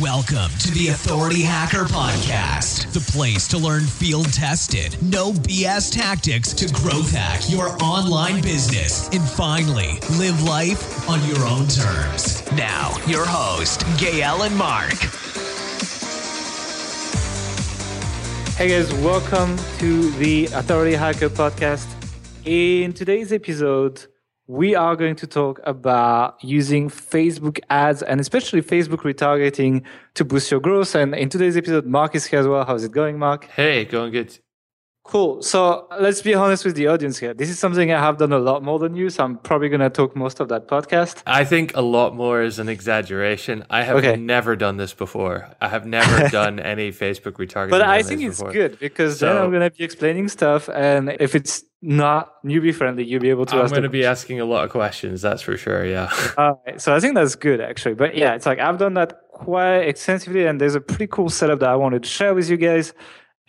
Welcome to the Authority Hacker Podcast, the place to learn field tested, no BS tactics to growth hack your online business and finally live life on your own terms. Now, your host, Gael and Mark. Hey guys, welcome to the Authority Hacker Podcast. In today's episode, we are going to talk about using Facebook ads and especially Facebook retargeting to boost your growth. And in today's episode, Mark is here as well. How's it going, Mark? Hey, going good. Cool. So let's be honest with the audience here. This is something I have done a lot more than you, so I'm probably going to talk most of that podcast. I think a lot more is an exaggeration. I have okay. never done this before. I have never done any Facebook retargeting. But I think it's before. good because so, then I'm going to be explaining stuff, and if it's not newbie friendly, you'll be able to. I'm going to be asking a lot of questions. That's for sure. Yeah. All right. So I think that's good actually. But yeah, it's like I've done that quite extensively, and there's a pretty cool setup that I wanted to share with you guys.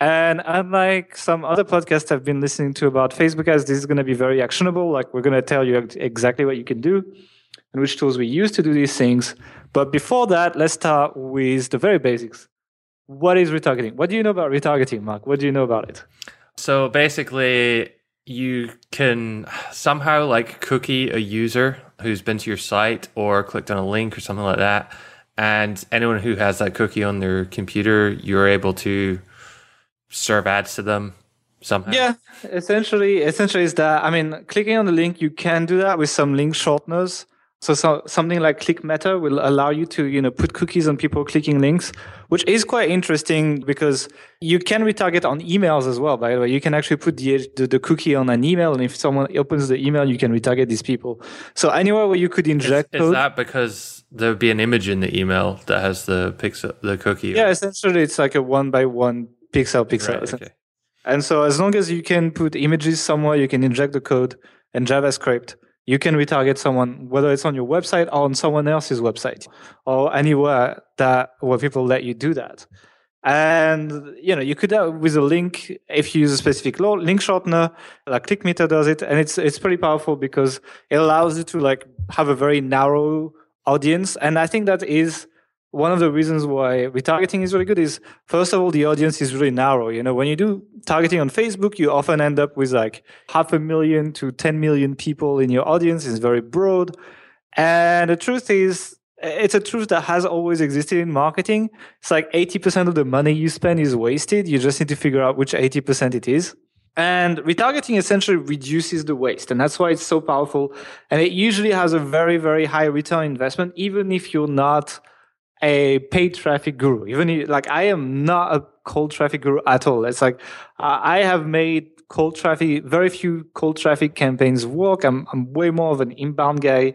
And unlike some other podcasts I've been listening to about Facebook ads, this is going to be very actionable. Like we're going to tell you exactly what you can do and which tools we use to do these things. But before that, let's start with the very basics. What is retargeting? What do you know about retargeting, Mark? What do you know about it? So basically, you can somehow like cookie a user who's been to your site or clicked on a link or something like that. And anyone who has that cookie on their computer, you're able to serve ads to them somehow? Yeah, essentially, essentially is that. I mean, clicking on the link, you can do that with some link shorteners. So, so something like ClickMeter will allow you to, you know, put cookies on people clicking links, which is quite interesting because you can retarget on emails as well. By the way, you can actually put the, the, the cookie on an email, and if someone opens the email, you can retarget these people. So anywhere where you could inject is, is that because there would be an image in the email that has the pixel, the cookie? Yeah, essentially, it's like a one by one pixel pixel. Right, okay. And so as long as you can put images somewhere, you can inject the code and JavaScript. You can retarget someone, whether it's on your website or on someone else's website or anywhere that where people let you do that. And you know, you could have with a link if you use a specific link shortener, like ClickMeter does it, and it's it's pretty powerful because it allows you to like have a very narrow audience. And I think that is one of the reasons why retargeting is really good is first of all the audience is really narrow you know. When you do targeting on facebook you often end up with like half a million to 10 million people in your audience. It's very broad. And the truth is it's a truth that has always existed in marketing. It's like 80% of the money you spend is wasted. You just need to figure out which 80% it is. And retargeting essentially reduces the waste. And that's why it's so powerful. And it usually has a very, very high return investment, even if you're not a paid traffic guru. Even if, like I am not a cold traffic guru at all. It's like uh, I have made cold traffic, very few cold traffic campaigns work. I'm I'm way more of an inbound guy,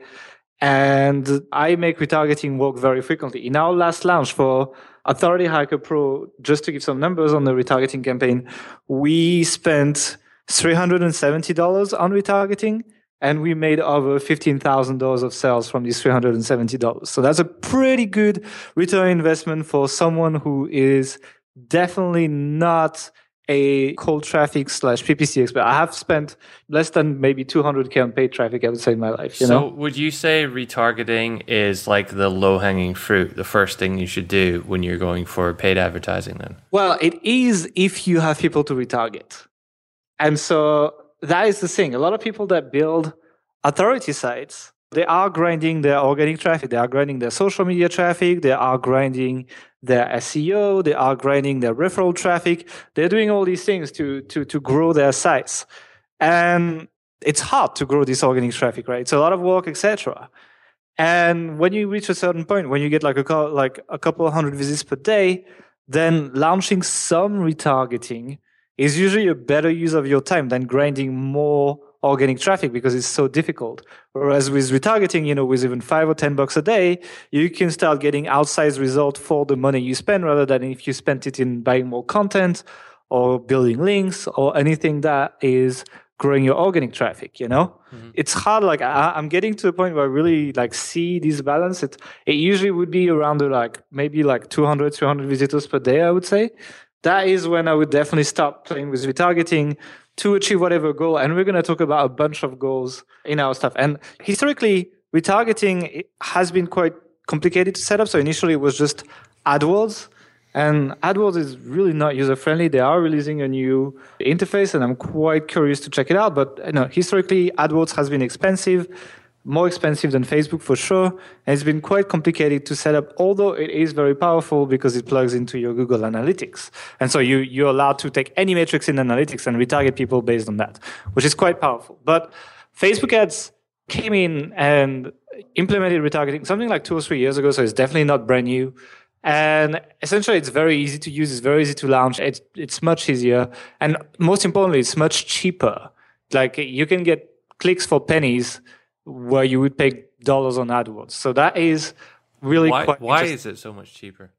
and I make retargeting work very frequently. In our last launch for Authority Hacker Pro, just to give some numbers on the retargeting campaign, we spent three hundred and seventy dollars on retargeting and we made over $15,000 of sales from these $370. So that's a pretty good return investment for someone who is definitely not a cold traffic slash PPC expert. I have spent less than maybe 200k on paid traffic, I would say, in my life. You so, know? would you say retargeting is like the low hanging fruit, the first thing you should do when you're going for paid advertising? Then, well, it is if you have people to retarget, and so that is the thing. A lot of people that build authority sites, they are grinding their organic traffic. They are grinding their social media traffic. They are grinding their SEO. They are grinding their referral traffic. They're doing all these things to, to, to grow their sites. And it's hard to grow this organic traffic, right? It's a lot of work, etc. And when you reach a certain point, when you get like a like a couple hundred visits per day, then launching some retargeting is usually a better use of your time than grinding more organic traffic because it's so difficult. Whereas with retargeting, you know, with even five or 10 bucks a day, you can start getting outsized result for the money you spend rather than if you spent it in buying more content or building links or anything that is growing your organic traffic you know mm-hmm. it's hard like I, am getting to the point where i really like see this balance it it usually would be around the, like maybe like 200 300 visitors per day i would say that is when I would definitely start playing with retargeting to achieve whatever goal. And we're going to talk about a bunch of goals in our stuff. And historically, retargeting has been quite complicated to set up. So initially, it was just AdWords. And AdWords is really not user friendly. They are releasing a new interface, and I'm quite curious to check it out. But you know, historically, AdWords has been expensive more expensive than Facebook for sure. And it's been quite complicated to set up, although it is very powerful because it plugs into your Google Analytics. And so you, you're allowed to take any metrics in analytics and retarget people based on that, which is quite powerful. But Facebook ads came in and implemented retargeting something like two or three years ago. So it's definitely not brand new. And essentially, it's very easy to use. It's very easy to launch. It's, it's much easier. And most importantly, it's much cheaper. Like you can get clicks for pennies where you would pay dollars on AdWords. So that is really why, quite. Why is it so much cheaper?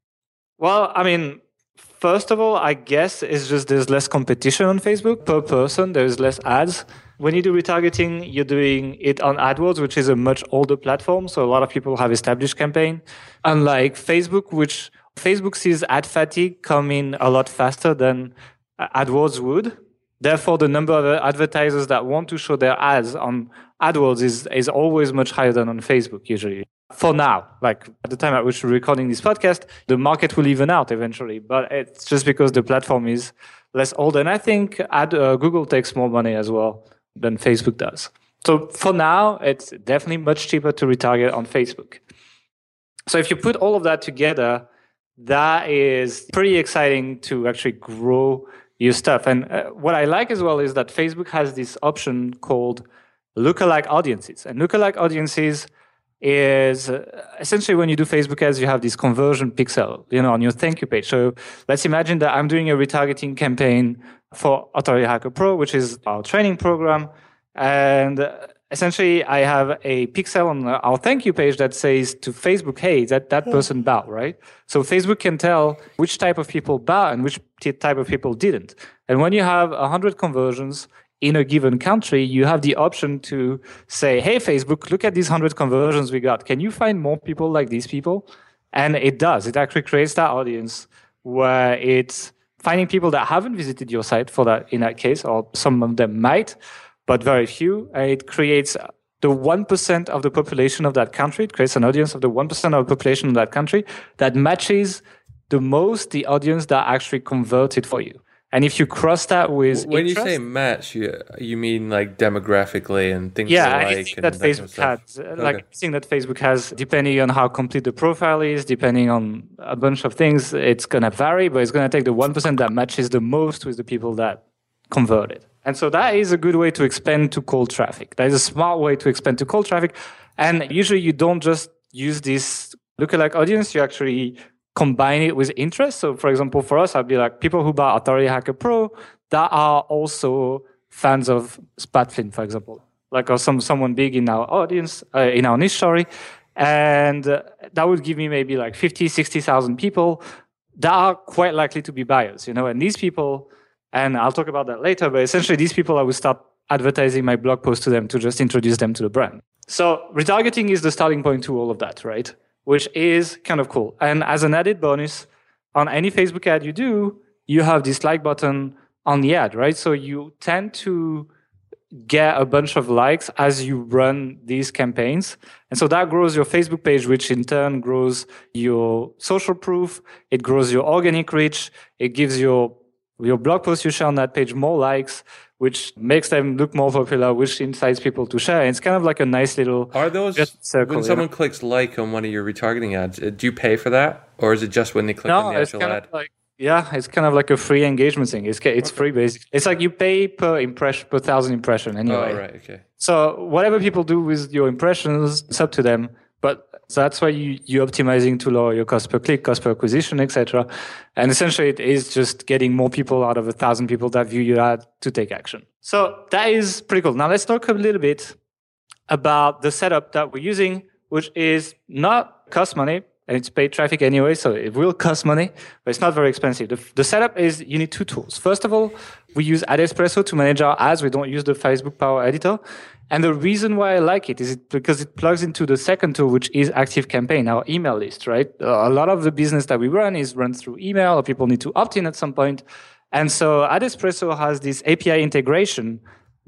Well, I mean, first of all, I guess it's just there's less competition on Facebook per person. There's less ads. When you do retargeting, you're doing it on AdWords, which is a much older platform. So a lot of people have established campaign. Unlike Facebook, which Facebook sees ad fatigue coming a lot faster than AdWords would. Therefore, the number of advertisers that want to show their ads on AdWords is, is always much higher than on Facebook, usually. For now, like at the time at which we're recording this podcast, the market will even out eventually. But it's just because the platform is less old. And I think ad, uh, Google takes more money as well than Facebook does. So for now, it's definitely much cheaper to retarget on Facebook. So if you put all of that together, that is pretty exciting to actually grow your stuff. And uh, what I like as well is that Facebook has this option called lookalike audiences. And lookalike audiences is uh, essentially when you do Facebook ads, you have this conversion pixel, you know, on your thank you page. So let's imagine that I'm doing a retargeting campaign for Authority Hacker Pro, which is our training program. And uh, essentially I have a pixel on our thank you page that says to Facebook, hey, that, that person bought, right? So Facebook can tell which type of people bought and which type of people didn't. And when you have 100 conversions in a given country, you have the option to say, hey, Facebook, look at these 100 conversions we got. Can you find more people like these people? And it does. It actually creates that audience where it's finding people that haven't visited your site for that in that case, or some of them might, but very few. It creates the 1% of the population of that country. It creates an audience of the 1% of the population of that country that matches the most the audience that actually converted for you. And if you cross that with when interest, you say match, you you mean like demographically and things. Yeah, like anything that Facebook has, uh, like anything that Facebook has, depending on how complete the profile is, depending on a bunch of things, it's gonna vary, but it's gonna take the one percent that matches the most with the people that converted. And so that is a good way to expand to cold traffic. That is a smart way to expand to cold traffic. And usually you don't just use this lookalike audience, you actually combine it with interest. So, for example, for us, I'd be like people who buy Authority Hacker Pro that are also fans of Pat Flynn, for example, like or some someone big in our audience, uh, in our niche, sorry, and uh, that would give me maybe like 50, 60,000 people that are quite likely to be buyers, you know, and these people, and I'll talk about that later, but essentially these people, I would start advertising my blog post to them to just introduce them to the brand. So retargeting is the starting point to all of that, right? which is kind of cool. And as an added bonus, on any Facebook ad you do, you have this like button on the ad, right? So you tend to get a bunch of likes as you run these campaigns. And so that grows your Facebook page, which in turn grows your social proof. It grows your organic reach. It gives your, your blog post you share on that page more likes which makes them look more popular, which incites people to share. And it's kind of like a nice little. Are those circle, when someone know? clicks like on one of your retargeting ads? Uh, do you pay for that, or is it just when they click no, on the actual ad? Like, yeah, it's kind of like a free engagement thing. It's it's okay. free basically. It's like you pay per impression per thousand impression anyway. Oh right, okay. So whatever people do with your impressions, it's up to them. But that's why you, you're optimizing to lower your cost per click, cost per acquisition, etc. And essentially, it is just getting more people out of a thousand people that view your ad to take action. So that is pretty cool. Now let's talk a little bit about the setup that we're using, which is not cost money and it's paid traffic anyway, so it will cost money, but it's not very expensive. The, the setup is you need two tools. First of all, we use AdEspresso to manage our ads. We don't use the Facebook Power Editor. And the reason why I like it is it because it plugs into the second tool, which is Active Campaign, our email list, right? Uh, a lot of the business that we run is run through email, or people need to opt in at some point. And so AdEspresso has this API integration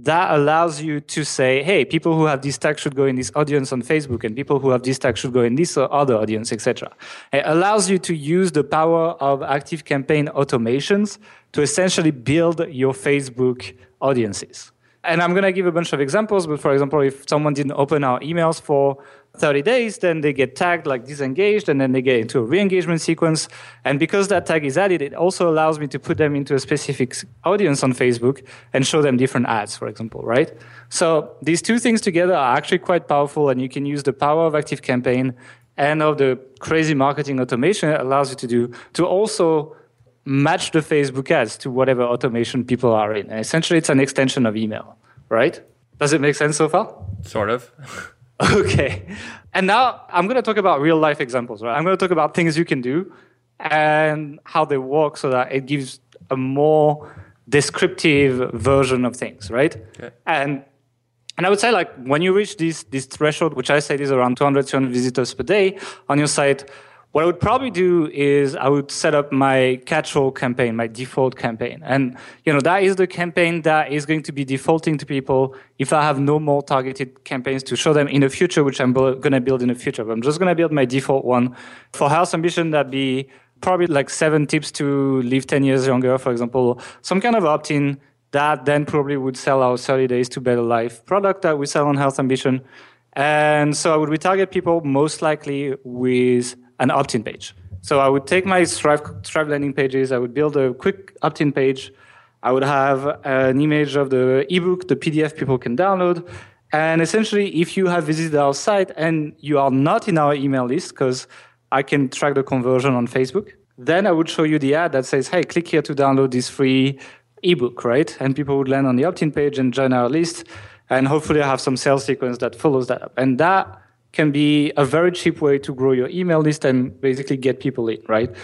that allows you to say, hey, people who have this tag should go in this audience on Facebook, and people who have this tag should go in this other audience, etc. It allows you to use the power of active campaign automations to essentially build your Facebook audiences. And I'm going to give a bunch of examples, but for example, if someone didn't open our emails for 30 days, then they get tagged like disengaged, and then they get into a re-engagement sequence. And because that tag is added, it also allows me to put them into a specific audience on Facebook and show them different ads, for example, right? So these two things together are actually quite powerful, and you can use the power of Active Campaign and of the crazy marketing automation it allows you to do to also match the Facebook ads to whatever automation people are in. And essentially, it's an extension of email, right? Does it make sense so far? Sort of. Okay. And now I'm going to talk about real life examples, right? I'm going to talk about things you can do and how they work so that it gives a more descriptive version of things, right? Okay. And and I would say like when you reach this this threshold, which I say is around 200, 200 visitors per day on your site, what I would probably do is I would set up my catch-all campaign, my default campaign. And, you know, that is the campaign that is going to be defaulting to people if I have no more targeted campaigns to show them in the future, which I'm going to build in the future. But I'm just going to build my default one. For Health Ambition, that'd be probably like seven tips to live 10 years younger, for example. Some kind of opt-in that then probably would sell our 30 days to better life product that we sell on Health Ambition. And so I would retarget people most likely with an opt-in page. So I would take my Thrive, Thrive landing pages, I would build a quick opt-in page. I would have an image of the ebook, the PDF people can download. And essentially, if you have visited our site and you are not in our email list, because I can track the conversion on Facebook, then I would show you the ad that says, hey, click here to download this free ebook, right? And people would land on the opt in page and join our list. And hopefully, I have some sales sequence that follows that up. And that can be a very cheap way to grow your email list and basically get people in, right?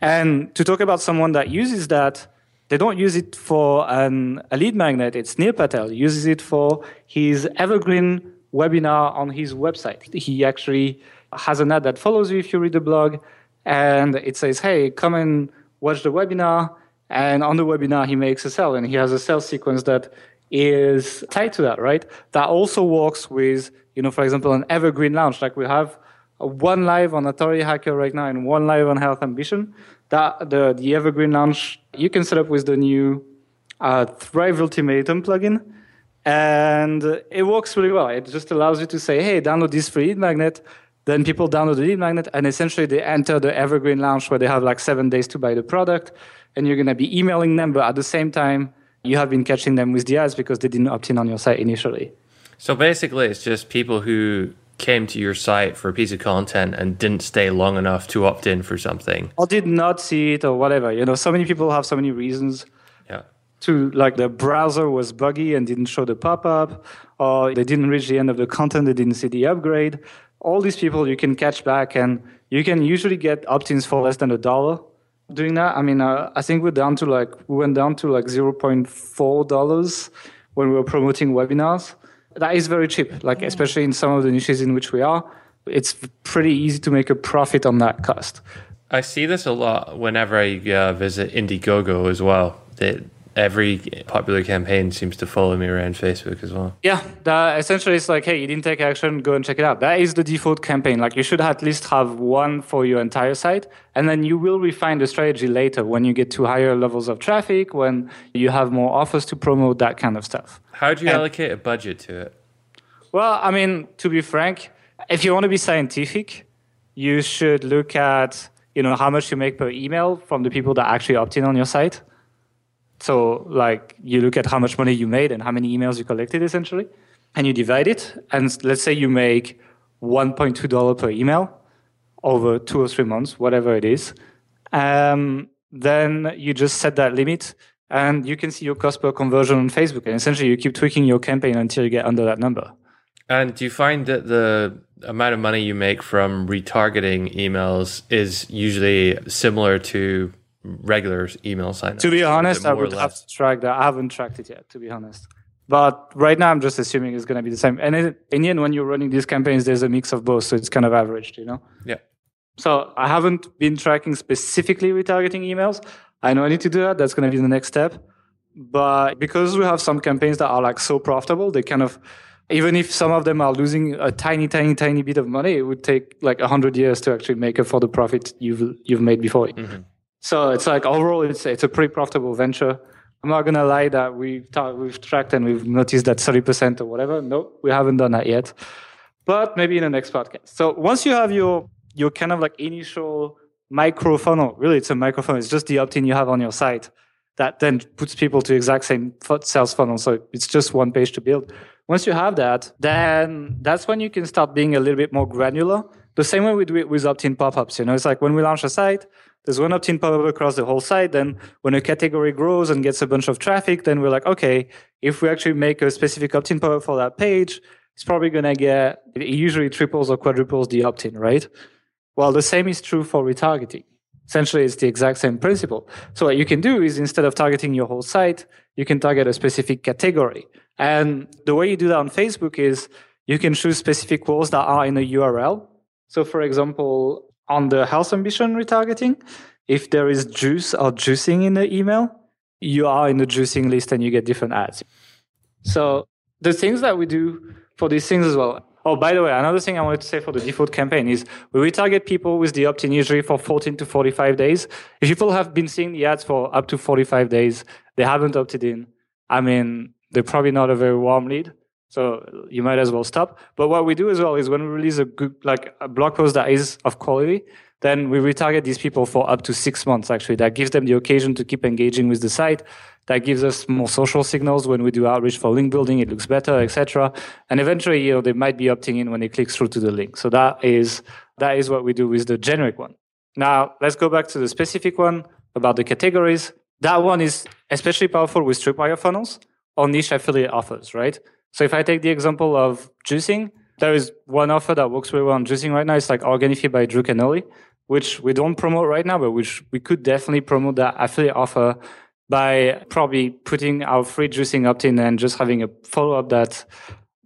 And to talk about someone that uses that, they don't use it for an, a lead magnet. It's Neil Patel. He uses it for his evergreen webinar on his website. He actually has an ad that follows you if you read the blog, and it says, "Hey, come and watch the webinar." And on the webinar, he makes a sell, and he has a sales sequence that is tied to that, right? That also works with you know, for example, an evergreen launch, like we have one live on Authority Hacker right now and one live on Health Ambition. That the the evergreen launch you can set up with the new uh, Thrive Ultimatum plugin, and it works really well. It just allows you to say, "Hey, download this free lead magnet." Then people download the lead magnet, and essentially they enter the evergreen launch where they have like seven days to buy the product, and you're going to be emailing them, but at the same time, you have been catching them with the ads because they didn't opt in on your site initially. So basically, it's just people who came to your site for a piece of content and didn't stay long enough to opt in for something. Or did not see it or whatever you know so many people have so many reasons yeah. to like the browser was buggy and didn't show the pop-up or they didn't reach the end of the content they didn't see the upgrade. All these people you can catch back and you can usually get opt-ins for less than a dollar doing that i mean uh, i think we're down to like we went down to like 0.4 dollars when we were promoting webinars that is very cheap, like yeah. especially in some of the niches in which we are. It's pretty easy to make a profit on that cost. I see this a lot whenever I uh, visit Indiegogo as well. That every popular campaign seems to follow me around Facebook as well. Yeah, essentially it's like, hey, you didn't take action, go and check it out. That is the default campaign. Like you should at least have one for your entire site, and then you will refine the strategy later when you get to higher levels of traffic, when you have more offers to promote, that kind of stuff. How do you and, allocate a budget to it? Well, I mean, to be frank, if you want to be scientific, you should look at you know how much you make per email from the people that actually opt in on your site. So, like, you look at how much money you made and how many emails you collected, essentially, and you divide it. And let's say you make $1.2 per email over two or three months, whatever it is. Um, then you just set that limit and you can see your cost per conversion on Facebook. And essentially, you keep tweaking your campaign until you get under that number. And do you find that the amount of money you make from retargeting emails is usually similar to regular email sign To be honest, I would have to track that. I haven't tracked it yet, to be honest. But right now, I'm just assuming it's going to be the same. And in the end, when you're running these campaigns, there's a mix of both, so it's kind of averaged, you know. Yeah. So I haven't been tracking specifically retargeting emails. I know I need to do that. That's going to be the next step. But because we have some campaigns that are like so profitable, they kind of, even if some of them are losing a tiny, tiny, tiny bit of money, it would take like a hundred years to actually make up for the profit you've you've made before. Mm-hmm. So it's like overall, it's it's a pretty profitable venture. I'm not gonna lie that we've ta- we've tracked and we've noticed that 30% or whatever. No, we haven't done that yet, but maybe in the next podcast. So once you have your your kind of like initial micro funnel, really it's a micro funnel. It's just the opt-in you have on your site that then puts people to exact same sales funnel. So it's just one page to build. Once you have that, then that's when you can start being a little bit more granular. The same way we do it with opt-in pop-ups. You know, it's like when we launch a site, there's one opt-in pop-up across the whole site. Then when a category grows and gets a bunch of traffic, then we're like, okay, if we actually make a specific opt-in pop-up for that page, it's probably going to get, it usually triples or quadruples the opt-in, right? Well, the same is true for retargeting. Essentially, it's the exact same principle. So what you can do is instead of targeting your whole site, you can target a specific category. And the way you do that on Facebook is you can choose specific words that are in a URL. So for example, on the health ambition retargeting, if there is juice or juicing in the email, you are in the juicing list and you get different ads. So the things that we do for these things as well. Oh, by the way, another thing I wanted to say for the default campaign is we retarget people with the opt-in usually for 14 to 45 days. If people have been seeing the ads for up to 45 days, they haven't opted in. I mean, they're probably not a very warm lead. So you might as well stop. But what we do as well is when we release a good, like a blog post that is of quality, then we retarget these people for up to six months. Actually, that gives them the occasion to keep engaging with the site. That gives us more social signals when we do outreach for link building. It looks better, etc. And eventually, you know, they might be opting in when they click through to the link. So that is that is what we do with the generic one. Now let's go back to the specific one about the categories. That one is especially powerful with tripwire funnels or niche affiliate offers, right? So if I take the example of juicing, there is one offer that works very well on juicing right now. It's like Organifi by Drew Canole, which we don't promote right now, but which we could definitely promote that affiliate offer by probably putting our free juicing opt-in and just having a follow-up that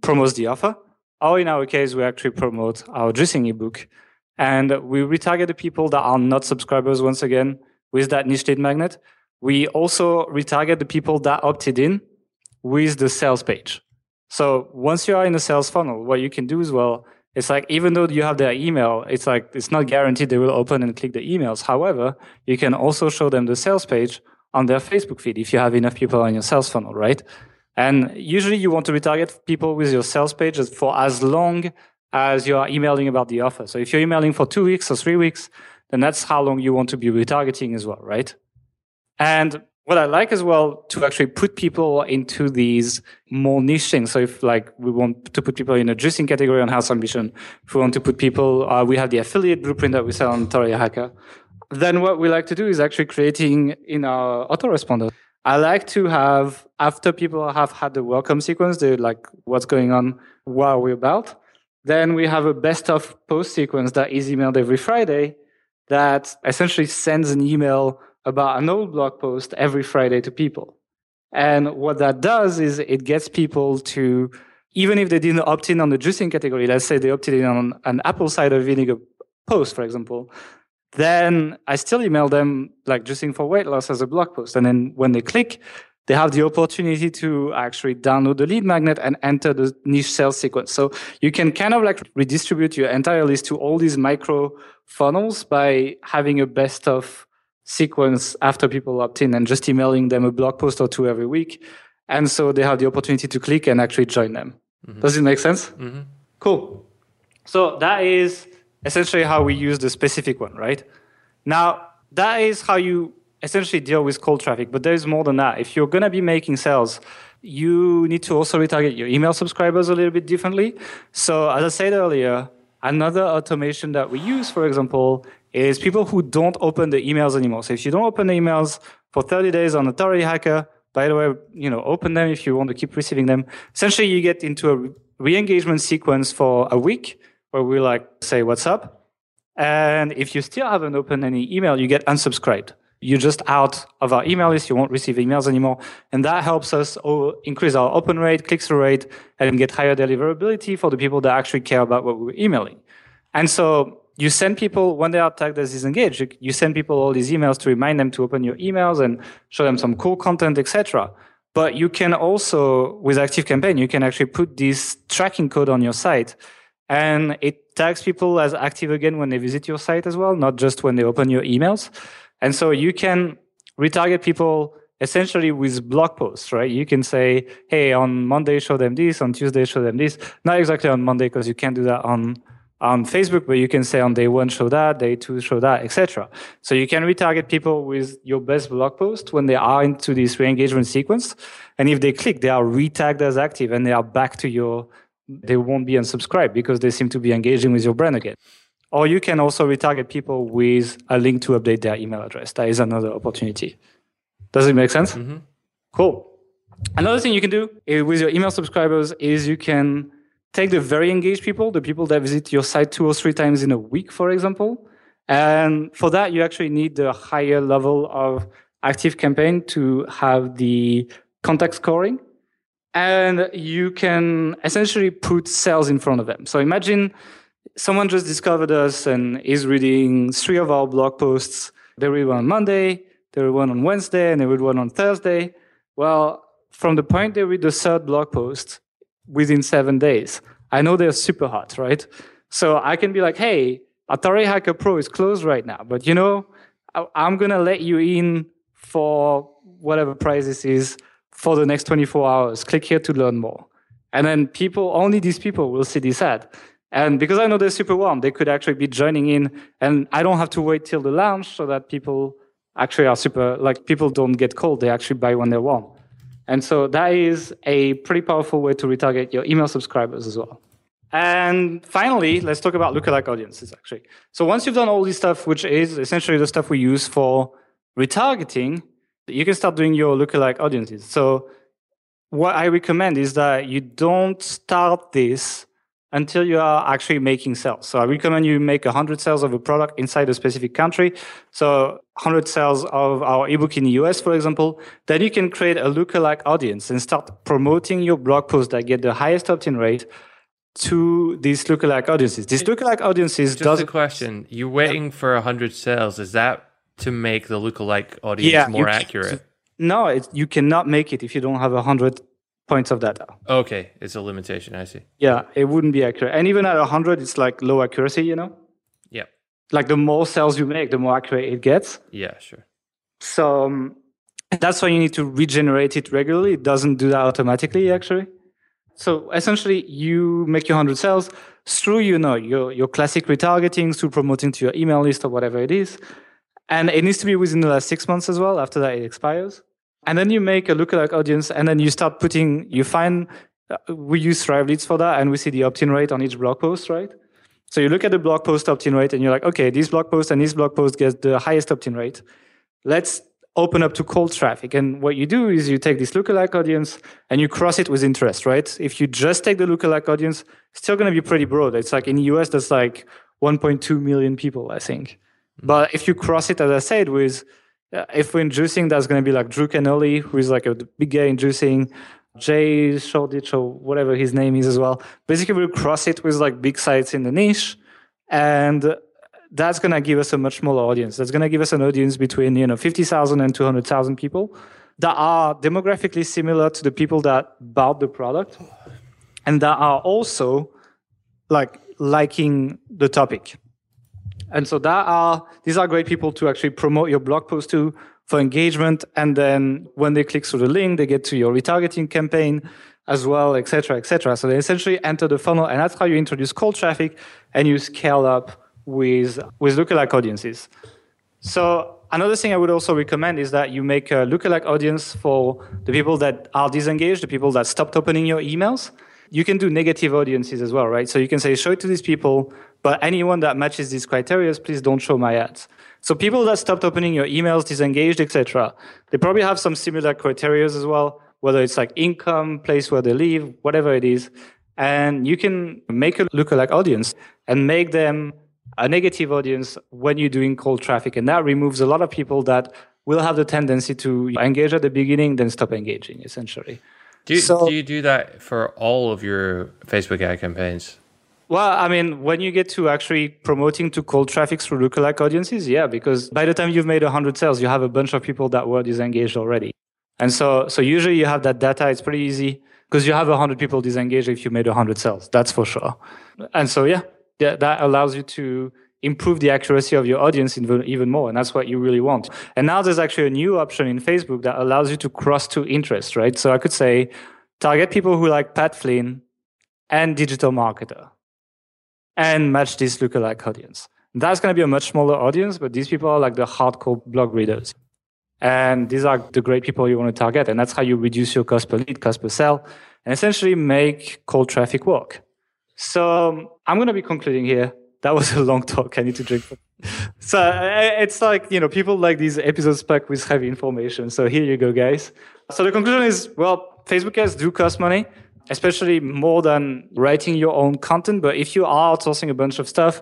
promotes the offer. Or in our case, we actually promote our juicing ebook. And we retarget the people that are not subscribers once again with that niche lead magnet. We also retarget the people that opted in with the sales page. So once you are in the sales funnel, what you can do as well, it's like even though you have their email, it's like it's not guaranteed they will open and click the emails. However, you can also show them the sales page on their Facebook feed if you have enough people on your sales funnel, right? And usually you want to retarget people with your sales page for as long as you are emailing about the offer. So if you're emailing for two weeks or three weeks, then that's how long you want to be retargeting as well, right? And what I like as well to actually put people into these more niche things. So if like we want to put people in a juicing category on Health Ambition, if we want to put people, uh, we have the affiliate blueprint that we sell on Authority Hacker. Then what we like to do is actually creating in our autoresponder. I like to have after people have had the welcome sequence, they're like, what's going on? What are we about? Then we have a best of post sequence that is emailed every Friday that essentially sends an email about an old blog post every Friday to people. And what that does is it gets people to, even if they didn't opt in on the juicing category, let's say they opted in on an apple cider vinegar post, for example, then I still email them like juicing for weight loss as a blog post. And then when they click, they have the opportunity to actually download the lead magnet and enter the niche sales sequence. So you can kind of like redistribute your entire list to all these micro funnels by having a best of sequence after people opt in and just emailing them a blog post or two every week. And so they have the opportunity to click and actually join them. Mm-hmm. Does it make sense? Mm-hmm. Cool. So that is essentially how we use the specific one, right? Now, that is how you essentially deal with cold traffic, but there's more than that. If you're going to be making sales, you need to also retarget your email subscribers a little bit differently. So, as I said earlier, another automation that we use, for example, is people who don't open the emails anymore. So if you don't open the emails for 30 days on Authority Hacker, by the way, you know, open them if you want to keep receiving them. Essentially, you get into a re-engagement sequence for a week where we like say what's up. And if you still haven't opened any email, you get unsubscribed. You're just out of our email list. You won't receive emails anymore. And that helps us increase our open rate, click through rate, and get higher deliverability for the people that actually care about what we're emailing. And so you send people when they are tagged as disengaged you send people all these emails to remind them to open your emails and show them some cool content etc But you can also, with ActiveCampaign, you can actually put this tracking code on your site and it tags people as active again when they visit your site as well, not just when they open your emails. And so you can retarget people essentially with blog posts, right? You can say, hey, on Monday, show them this, on Tuesday, show them this. Not exactly on Monday, because you can't do that on, on Facebook, but you can say on day one, show that, day two, show that, etc. So you can retarget people with your best blog post when they are into this re-engagement sequence. And if they click, they are retagged as active and they are back to your, they won't be unsubscribed because they seem to be engaging with your brand again. Or you can also retarget people with a link to update their email address. That is another opportunity. Does it make sense? Mm-hmm. Cool. Another thing you can do with your email subscribers is you can take the very engaged people, the people that visit your site two or three times in a week, for example. And for that, you actually need the higher level of active campaign to have the contact scoring. And you can essentially put sales in front of them. So imagine someone just discovered us and is reading three of our blog posts. They read one on Monday, they read one on Wednesday, and they read one on Thursday. Well, from the point they read the third blog post within seven days, I know they're super hot, right? So I can be like, hey, Authority Hacker Pro is closed right now, but you know, I'm going to let you in for whatever price this is for the next 24 hours. Click here to learn more. And then people, only these people will see this ad. And because I know they're super warm, they could actually be joining in and I don't have to wait till the launch so that people actually are super, like people don't get cold. They actually buy when they're warm. And so that is a pretty powerful way to retarget your email subscribers as well. And finally, let's talk about lookalike audiences actually. So once you've done all this stuff, which is essentially the stuff we use for retargeting, you can start doing your lookalike audiences. So what I recommend is that you don't start this until you are actually making sales. So I recommend you make 100 sales of a product inside a specific country. So 100 sales of our ebook in the US, for example. Then you can create a lookalike audience and start promoting your blog posts that get the highest opt-in rate to these lookalike audiences. These lookalike audiences Just does a question. You're waiting yeah. for 100 sales. Is that to make the lookalike audience yeah, more accurate? No, you cannot make it if you don't have 100 points of data. Okay, it's a limitation. I see. Yeah, it wouldn't be accurate. And even at 100, it's like low accuracy, you know? Yeah. Like the more cells you make, the more accurate it gets. Yeah, sure. So um, that's why you need to regenerate it regularly. It doesn't do that automatically, actually. So essentially, you make your 100 cells through, you know, your, your classic retargeting, through promoting to your email list or whatever it is. And it needs to be within the last six months as well. After that, it expires. And then you make a lookalike audience, and then you start putting, you find, uh, we use Thrive Leads for that, and we see the opt in rate on each blog post, right? So you look at the blog post opt in rate, and you're like, okay, this blog post and this blog post gets the highest opt in rate. Let's open up to cold traffic. And what you do is you take this lookalike audience and you cross it with interest, right? If you just take the lookalike audience, it's still going to be pretty broad. It's like in the US, that's like 1.2 million people, I think. But if you cross it, as I said, with if we're inducing, that's going to be like Drew Canole, who is like a big guy inducing, Jay Shoreditch or whatever his name is as well. Basically, we'll cross it with like big sites in the niche, and that's going to give us a much smaller audience. That's going to give us an audience between you know 50,000 and 200,000 people that are demographically similar to the people that bought the product, and that are also like liking the topic. And so that are these are great people to actually promote your blog post to for engagement. And then when they click through the link, they get to your retargeting campaign as well, etc., etc. So they essentially enter the funnel, and that's how you introduce cold traffic and you scale up with with lookalike audiences. So another thing I would also recommend is that you make a lookalike audience for the people that are disengaged, the people that stopped opening your emails. You can do negative audiences as well, right? So you can say, show it to these people but anyone that matches these criteria, please don't show my ads. So people that stopped opening your emails, disengaged, etc., they probably have some similar criteria as well, whether it's like income, place where they live, whatever it is. And you can make a lookalike audience and make them a negative audience when you're doing cold traffic. And that removes a lot of people that will have the tendency to engage at the beginning, then stop engaging, essentially. Do you, so, do you do that for all of your Facebook ad campaigns? Well, I mean, when you get to actually promoting to cold traffic through lookalike audiences, yeah, because by the time you've made 100 sales, you have a bunch of people that were disengaged already. And so, so usually you have that data. It's pretty easy because you have 100 people disengaged if you made 100 sales. That's for sure. And so, yeah, yeah that allows you to improve the accuracy of your audience even, more. And that's what you really want. And now there's actually a new option in Facebook that allows you to cross two interests, right? So I could say target people who like Pat Flynn and digital marketer and match this lookalike audience. That's going to be a much smaller audience, but these people are like the hardcore blog readers. And these are the great people you want to target. And that's how you reduce your cost per lead, cost per sale, and essentially make cold traffic work. So I'm going to be concluding here. That was a long talk. I need to drink. so uh, it's like, you know, people like these episodes packed with heavy information. So here you go, guys. So the conclusion is, well, Facebook ads do cost money, especially more than writing your own content. But if you are outsourcing a bunch of stuff,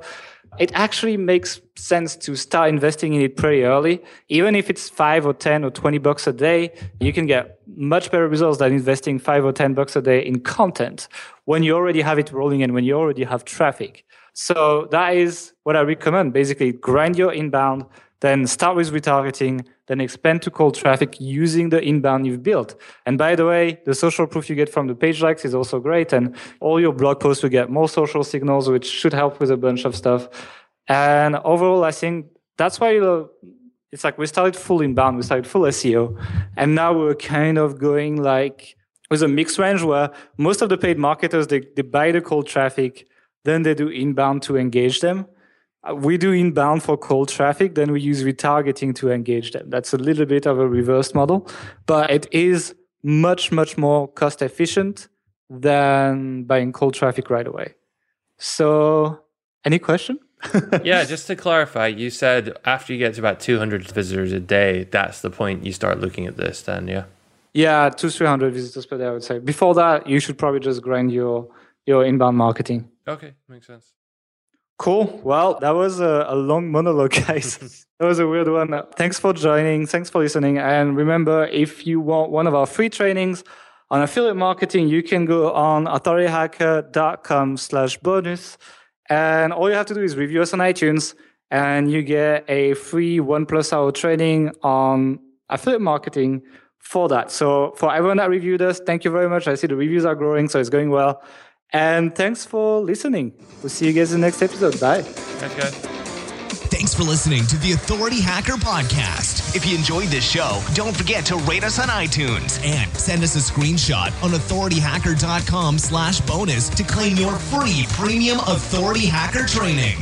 it actually makes sense to start investing in it pretty early. Even if it's five or 10 or 20 bucks a day, you can get much better results than investing five or 10 bucks a day in content when you already have it rolling and when you already have traffic. So that is what I recommend. Basically, grind your inbound, then start with retargeting, then expand to cold traffic using the inbound you've built. And by the way, the social proof you get from the page likes is also great. And all your blog posts will get more social signals, which should help with a bunch of stuff. And overall, I think that's why it's like we started full inbound, we started full SEO. And now we're kind of going like with a mixed range where most of the paid marketers, they, they buy the cold traffic, then they do inbound to engage them uh, we do inbound for cold traffic, then we use retargeting to engage them. That's a little bit of a reverse model, but it is much, much more cost efficient than buying cold traffic right away. So, any question? yeah, just to clarify, you said after you get to about 200 visitors a day, that's the point you start looking at this, then, yeah? Yeah, two, 300 visitors per day, I would say. Before that, you should probably just grind your, your inbound marketing. Okay, makes sense. Cool. Well, that was a, a long monologue, guys. that was a weird one. Thanks for joining. Thanks for listening. And remember, if you want one of our free trainings on affiliate marketing, you can go on authorityhacker.com slash bonus. And all you have to do is review us on iTunes and you get a free one plus hour training on affiliate marketing for that. So for everyone that reviewed us, thank you very much. I see the reviews are growing, so it's going well. And thanks for listening. We'll see you guys in the next episode. Bye. Thanks, guys. Thanks for listening to the Authority Hacker Podcast. If you enjoyed this show, don't forget to rate us on iTunes and send us a screenshot on authorityhacker.com slash bonus to claim your free premium authority hacker training.